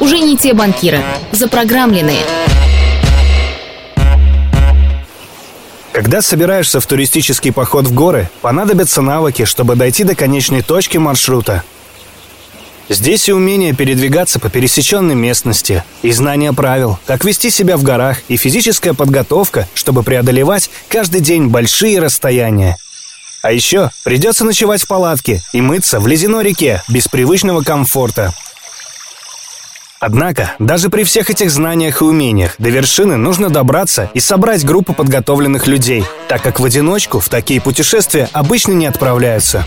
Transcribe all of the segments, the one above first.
Уже не те банкиры, запрограммленные. Когда собираешься в туристический поход в горы, понадобятся навыки, чтобы дойти до конечной точки маршрута. Здесь и умение передвигаться по пересеченной местности, и знание правил, как вести себя в горах, и физическая подготовка, чтобы преодолевать каждый день большие расстояния. А еще придется ночевать в палатке и мыться в ледяной реке без привычного комфорта. Однако, даже при всех этих знаниях и умениях, до вершины нужно добраться и собрать группу подготовленных людей, так как в одиночку в такие путешествия обычно не отправляются.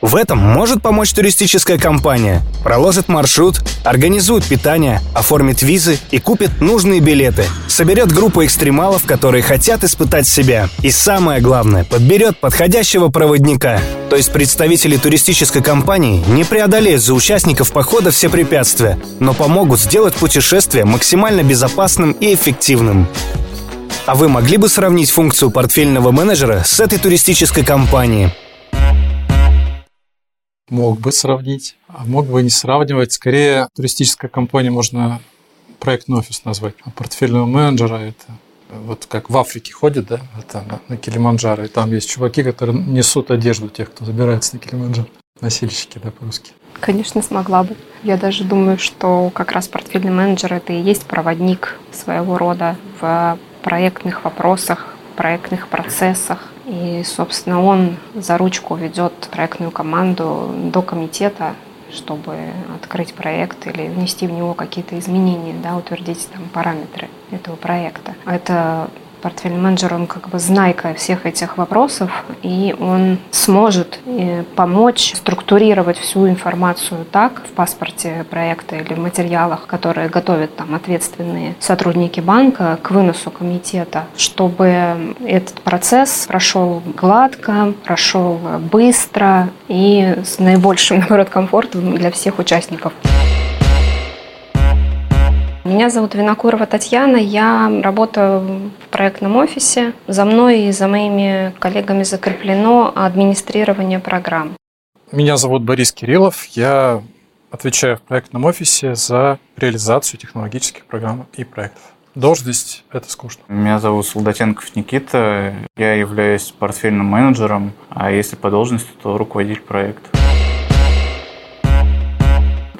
В этом может помочь туристическая компания. Проложит маршрут, организует питание, оформит визы и купит нужные билеты. Соберет группу экстремалов, которые хотят испытать себя. И самое главное, подберет подходящего проводника. То есть представители туристической компании не преодолеют за участников похода все препятствия, но помогут сделать путешествие максимально безопасным и эффективным. А вы могли бы сравнить функцию портфельного менеджера с этой туристической компанией? Мог бы сравнить, а мог бы не сравнивать. Скорее, туристическая компания можно проектный офис назвать, а портфельного менеджера это вот как в Африке ходят, да, это на, на Килиманджаро, и там есть чуваки, которые несут одежду тех, кто забирается на Килиманджаро. Носильщики, да, по-русски. Конечно, смогла бы. Я даже думаю, что как раз портфельный менеджер это и есть проводник своего рода в проектных вопросах, проектных процессах. И, собственно, он за ручку ведет проектную команду до комитета, чтобы открыть проект или внести в него какие-то изменения, да, утвердить там параметры этого проекта. Это портфельный менеджер, он как бы знайка всех этих вопросов, и он сможет э, помочь структурировать всю информацию так в паспорте проекта или в материалах, которые готовят там ответственные сотрудники банка к выносу комитета, чтобы этот процесс прошел гладко, прошел быстро и с наибольшим, наоборот, комфортом для всех участников. Меня зовут Винокурова Татьяна, я работаю в проектном офисе. За мной и за моими коллегами закреплено администрирование программ. Меня зовут Борис Кириллов, я отвечаю в проектном офисе за реализацию технологических программ и проектов. Должность – это скучно. Меня зовут Солдатенков Никита, я являюсь портфельным менеджером, а если по должности, то руководитель проекта.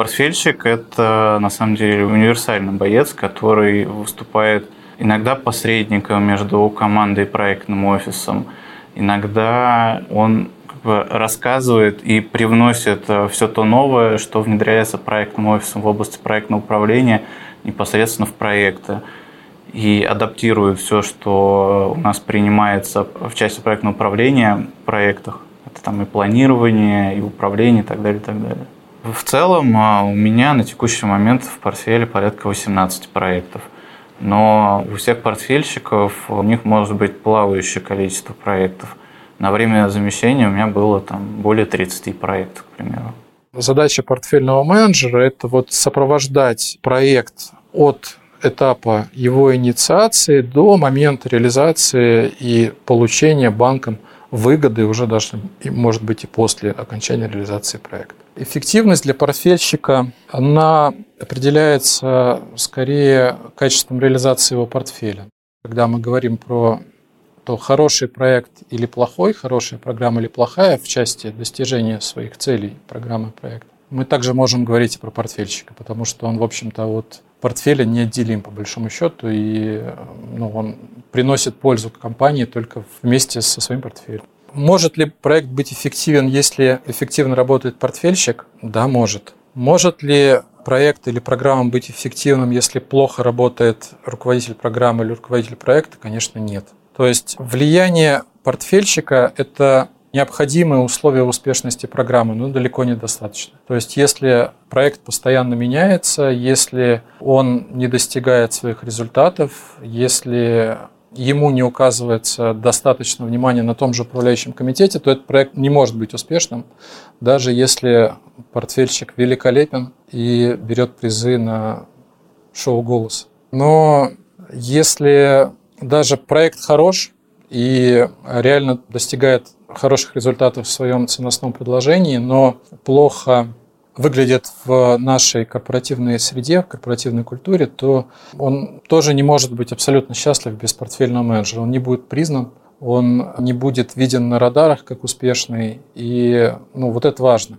Портфельщик – это на самом деле универсальный боец, который выступает иногда посредником между командой и проектным офисом. Иногда он как бы рассказывает и привносит э, все то новое, что внедряется проектным офисом в области проектного управления непосредственно в проекты и адаптирует все, что у нас принимается в части проектного управления в проектах. Это там и планирование, и управление, и так далее, и так далее. В целом а, у меня на текущий момент в портфеле порядка 18 проектов. Но у всех портфельщиков у них может быть плавающее количество проектов. На время замещения у меня было там более 30 проектов, к примеру. Задача портфельного менеджера – это вот сопровождать проект от этапа его инициации до момента реализации и получения банком выгоды уже даже, может быть, и после окончания реализации проекта. Эффективность для портфельщика, она определяется скорее качеством реализации его портфеля. Когда мы говорим про то хороший проект или плохой, хорошая программа или плохая в части достижения своих целей программы проекта, мы также можем говорить и про портфельщика, потому что он, в общем-то, от портфеля неотделим по большому счету, и ну, он приносит пользу компании только вместе со своим портфелем. Может ли проект быть эффективен, если эффективно работает портфельщик? Да, может. Может ли проект или программа быть эффективным, если плохо работает руководитель программы или руководитель проекта? Конечно, нет. То есть влияние портфельщика – это необходимые условия успешности программы, но далеко недостаточно. То есть если проект постоянно меняется, если он не достигает своих результатов, если ему не указывается достаточно внимания на том же управляющем комитете, то этот проект не может быть успешным, даже если портфельщик великолепен и берет призы на шоу «Голос». Но если даже проект хорош и реально достигает хороших результатов в своем ценностном предложении, но плохо выглядит в нашей корпоративной среде, в корпоративной культуре, то он тоже не может быть абсолютно счастлив без портфельного менеджера. Он не будет признан, он не будет виден на радарах как успешный, и ну, вот это важно.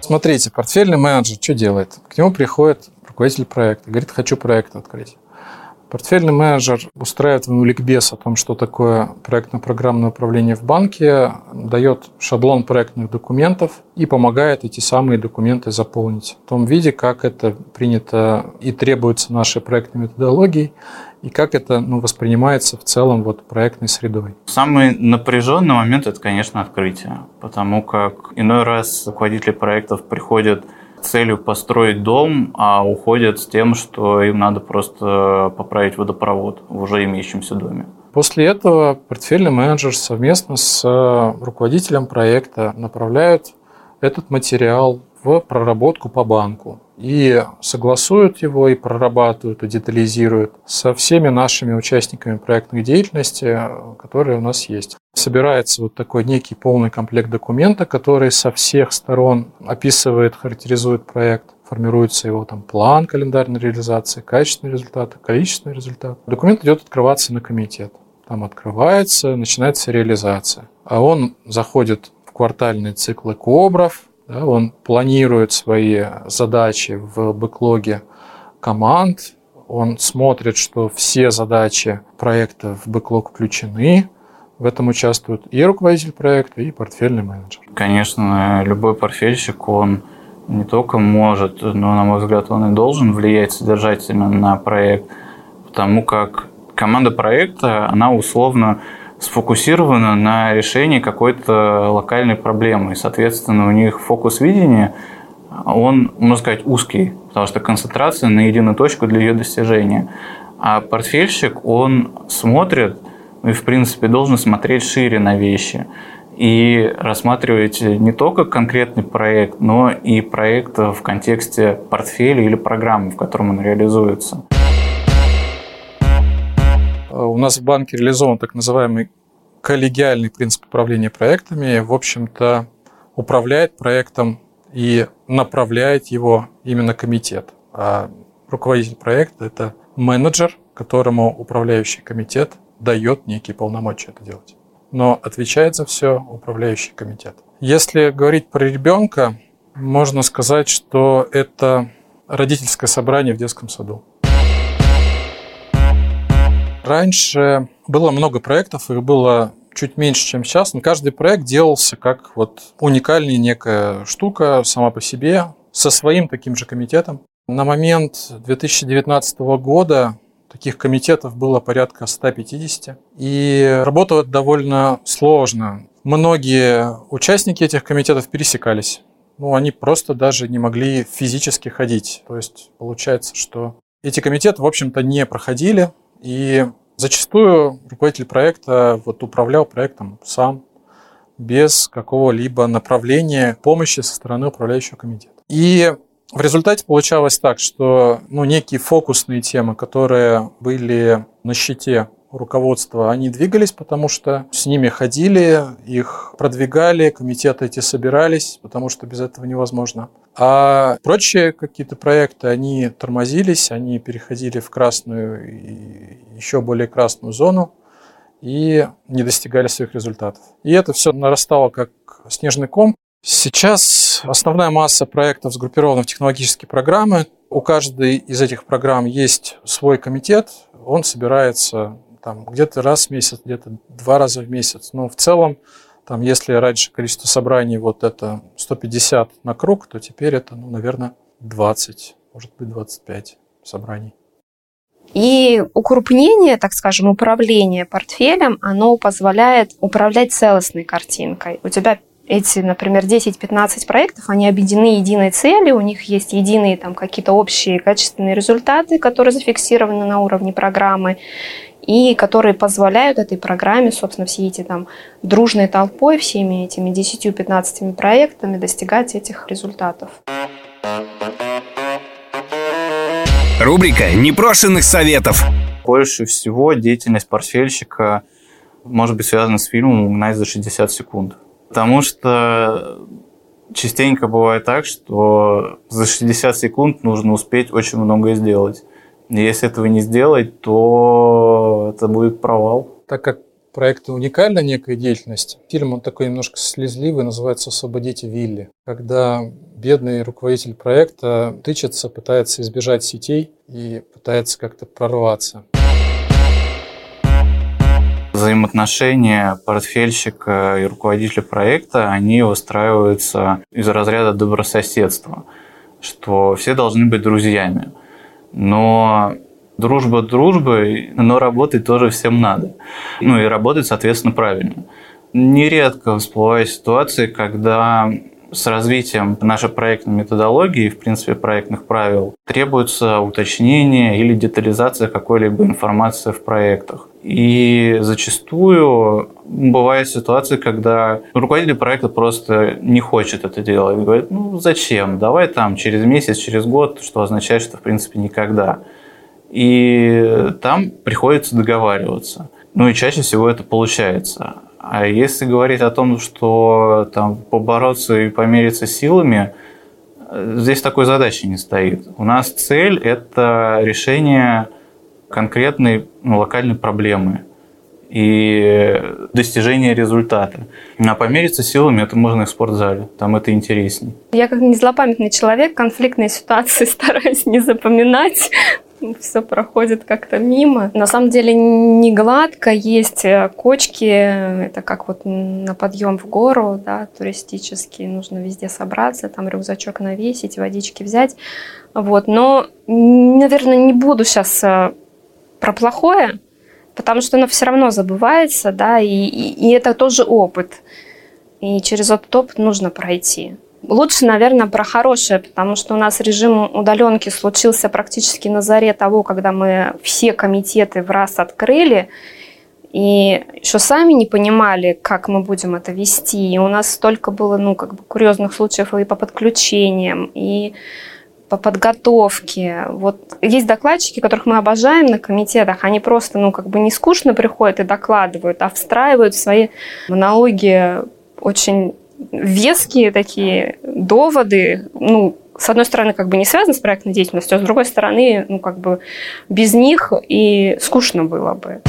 Смотрите, портфельный менеджер что делает? К нему приходит руководитель проекта, говорит, хочу проект открыть. Портфельный менеджер устраивает ему ликбез о том, что такое проектно-программное управление в банке, дает шаблон проектных документов и помогает эти самые документы заполнить в том виде, как это принято и требуется нашей проектной методологией, и как это ну, воспринимается в целом вот проектной средой. Самый напряженный момент – это, конечно, открытие, потому как иной раз руководители проектов приходят целью построить дом, а уходят с тем, что им надо просто поправить водопровод в уже имеющемся доме. После этого портфельный менеджер совместно с э, руководителем проекта направляют этот материал в проработку по банку и согласуют его, и прорабатывают, и детализируют со всеми нашими участниками проектной деятельности, которые у нас есть. Собирается вот такой некий полный комплект документа, который со всех сторон описывает, характеризует проект формируется его там план календарной реализации, качественные результаты, количественный результат. Документ идет открываться на комитет. Там открывается, начинается реализация. А он заходит в квартальные циклы КОБРов, да, он планирует свои задачи в бэклоге команд, он смотрит, что все задачи проекта в бэклог включены, в этом участвуют и руководитель проекта, и портфельный менеджер. Конечно, любой портфельщик, он не только может, но, на мой взгляд, он и должен влиять содержательно на проект, потому как команда проекта, она условно сфокусирована на решении какой-то локальной проблемы. И, соответственно, у них фокус видения, он, можно сказать, узкий, потому что концентрация на единую точку для ее достижения. А портфельщик, он смотрит, и, в принципе, должен смотреть шире на вещи и рассматривать не только конкретный проект, но и проект в контексте портфеля или программы, в котором он реализуется. У нас в банке реализован так называемый коллегиальный принцип управления проектами. В общем-то, управляет проектом и направляет его именно комитет. А руководитель проекта – это менеджер, которому управляющий комитет дает некие полномочия это делать. Но отвечает за все управляющий комитет. Если говорить про ребенка, можно сказать, что это родительское собрание в детском саду. Раньше было много проектов, их было чуть меньше, чем сейчас, но каждый проект делался как вот уникальная некая штука сама по себе, со своим таким же комитетом. На момент 2019 года таких комитетов было порядка 150, и работало довольно сложно. Многие участники этих комитетов пересекались. Ну, они просто даже не могли физически ходить. То есть получается, что эти комитеты, в общем-то, не проходили, и зачастую руководитель проекта вот управлял проектом сам, без какого-либо направления помощи со стороны управляющего комитета. И в результате получалось так, что ну, некие фокусные темы, которые были на щите руководства, они двигались, потому что с ними ходили, их продвигали, комитеты эти собирались, потому что без этого невозможно. А прочие какие-то проекты, они тормозились, они переходили в красную еще более красную зону и не достигали своих результатов. И это все нарастало как снежный ком. Сейчас основная масса проектов сгруппирована в технологические программы. У каждой из этих программ есть свой комитет. Он собирается там, где-то раз в месяц, где-то два раза в месяц. Но в целом там, если раньше количество собраний вот это 150 на круг, то теперь это, ну, наверное, 20, может быть, 25 собраний. И укрупнение, так скажем, управление портфелем, оно позволяет управлять целостной картинкой. У тебя эти, например, 10-15 проектов, они объединены единой целью, у них есть единые там какие-то общие качественные результаты, которые зафиксированы на уровне программы и которые позволяют этой программе, собственно, все эти там дружной толпой, всеми этими 10-15 проектами достигать этих результатов. Рубрика непрошенных советов. Больше всего деятельность портфельщика может быть связано с фильмом «Угнать за 60 секунд». Потому что частенько бывает так, что за 60 секунд нужно успеть очень многое сделать. Если этого не сделать, то это будет провал. Так как проект уникальна некая деятельность, фильм он такой немножко слезливый, называется «Освободите Вилли». Когда бедный руководитель проекта тычется, пытается избежать сетей и пытается как-то прорваться взаимоотношения портфельщика и руководителя проекта, они выстраиваются из разряда добрососедства, что все должны быть друзьями. Но дружба дружбой, но работать тоже всем надо. Ну и работать, соответственно, правильно. Нередко всплывают ситуации, когда с развитием нашей проектной методологии, в принципе, проектных правил, требуется уточнение или детализация какой-либо информации в проектах. И зачастую бывают ситуации, когда руководитель проекта просто не хочет это делать. Говорит, ну зачем? Давай там через месяц, через год, что означает, что в принципе никогда. И там приходится договариваться. Ну и чаще всего это получается. А если говорить о том, что там побороться и помериться силами, здесь такой задачи не стоит. У нас цель – это решение конкретной ну, локальной проблемы и достижение результата. А помериться силами это можно и в спортзале, там это интереснее. Я как не злопамятный человек, конфликтные ситуации стараюсь не запоминать, все проходит как-то мимо. На самом деле не гладко, есть э, кочки, это как вот на подъем в гору, да, туристический, нужно везде собраться, там рюкзачок навесить, водички взять. Вот, но, наверное, не буду сейчас э, про плохое, потому что оно все равно забывается, да, и, и, и это тоже опыт. И через этот опыт нужно пройти. Лучше, наверное, про хорошее, потому что у нас режим удаленки случился практически на заре того, когда мы все комитеты в раз открыли, и еще сами не понимали, как мы будем это вести. И у нас столько было, ну, как бы курьезных случаев и по подключениям, и по подготовке. Вот есть докладчики, которых мы обожаем на комитетах, они просто, ну, как бы не скучно приходят и докладывают, а встраивают в свои монологи очень веские такие доводы, ну, с одной стороны, как бы не связаны с проектной деятельностью, а с другой стороны, ну, как бы без них и скучно было бы.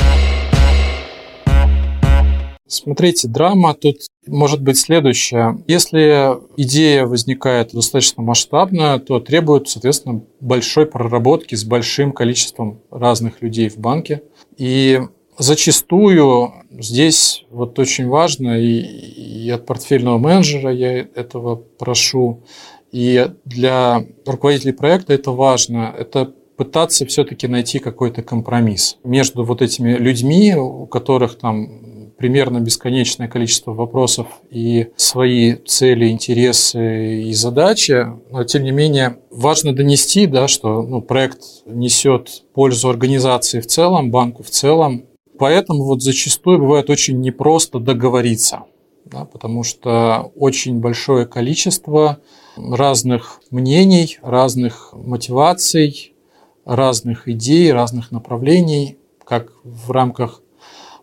Смотрите, драма тут может быть следующая. Если идея возникает достаточно масштабная, то требует, соответственно, большой проработки с большим количеством разных людей в банке. И Зачастую здесь вот очень важно, и, и от портфельного менеджера я этого прошу, и для руководителей проекта это важно, это пытаться все-таки найти какой-то компромисс между вот этими людьми, у которых там примерно бесконечное количество вопросов и свои цели, интересы и задачи, но тем не менее важно донести, да, что ну, проект несет пользу организации в целом, банку в целом, Поэтому вот зачастую бывает очень непросто договориться, да, потому что очень большое количество разных мнений, разных мотиваций, разных идей, разных направлений, как в рамках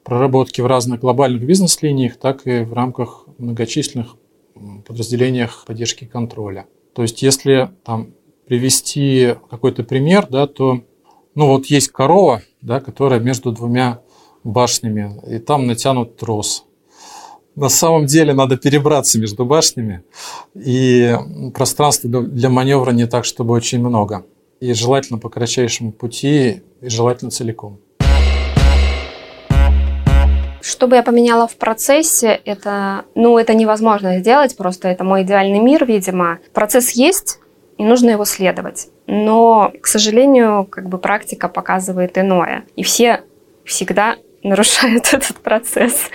проработки в разных глобальных бизнес-линиях, так и в рамках многочисленных подразделениях поддержки контроля. То есть, если там привести какой-то пример, да, то ну вот есть корова, да, которая между двумя башнями, и там натянут трос. На самом деле надо перебраться между башнями, и пространства для маневра не так, чтобы очень много. И желательно по кратчайшему пути, и желательно целиком. Что бы я поменяла в процессе, это, ну, это невозможно сделать, просто это мой идеальный мир, видимо. Процесс есть, и нужно его следовать. Но, к сожалению, как бы практика показывает иное. И все всегда нарушают этот процесс.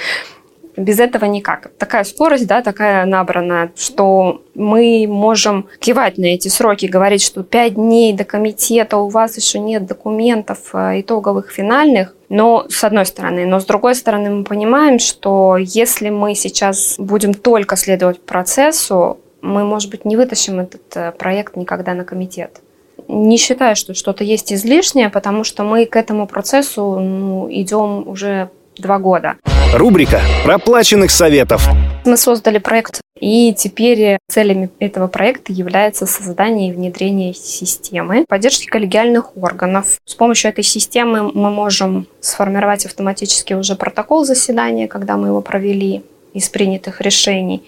Без этого никак. Такая скорость, да, такая набранная, что мы можем кивать на эти сроки, говорить, что пять дней до комитета, у вас еще нет документов э, итоговых, финальных. Но с одной стороны. Но с другой стороны мы понимаем, что если мы сейчас будем только следовать процессу, мы, может быть, не вытащим этот э, проект никогда на комитет не считаю, что что-то есть излишнее, потому что мы к этому процессу ну, идем уже два года. Рубрика «Проплаченных советов». Мы создали проект, и теперь целями этого проекта является создание и внедрение системы поддержки коллегиальных органов. С помощью этой системы мы можем сформировать автоматически уже протокол заседания, когда мы его провели из принятых решений,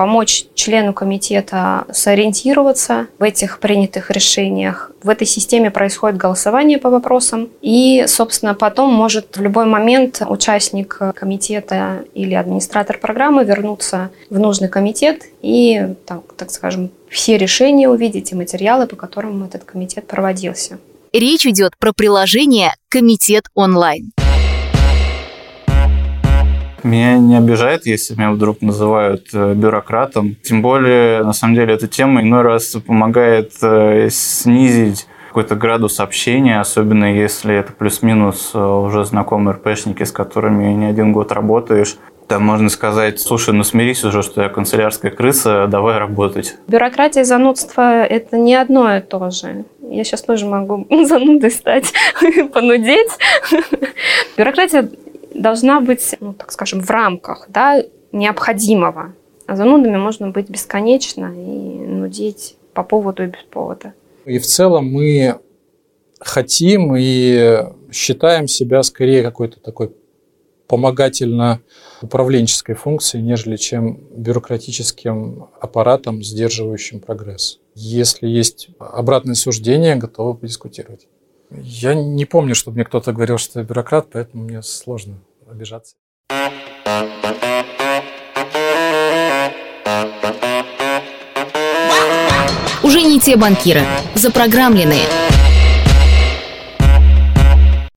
помочь члену комитета сориентироваться в этих принятых решениях. В этой системе происходит голосование по вопросам, и, собственно, потом может в любой момент участник комитета или администратор программы вернуться в нужный комитет и, так, так скажем, все решения увидеть и материалы, по которым этот комитет проводился. Речь идет про приложение «Комитет онлайн». Меня не обижает, если меня вдруг называют э, бюрократом. Тем более, на самом деле, эта тема иной раз помогает э, снизить какой-то градус общения, особенно если это плюс-минус э, уже знакомые РПшники, с которыми не один год работаешь. Там можно сказать, слушай, ну смирись уже, что я канцелярская крыса, давай работать. Бюрократия и занудство – это не одно и то же. Я сейчас тоже могу занудой стать, понудеть. Бюрократия должна быть, ну, так скажем, в рамках да, необходимого. А занудами можно быть бесконечно и нудить по поводу и без повода. И в целом мы хотим и считаем себя скорее какой-то такой помогательно-управленческой функцией, нежели чем бюрократическим аппаратом, сдерживающим прогресс. Если есть обратное суждение, готовы подискутировать. Я не помню, чтобы мне кто-то говорил, что я бюрократ, поэтому мне сложно обижаться. Уже не те банкиры, запрограммленные –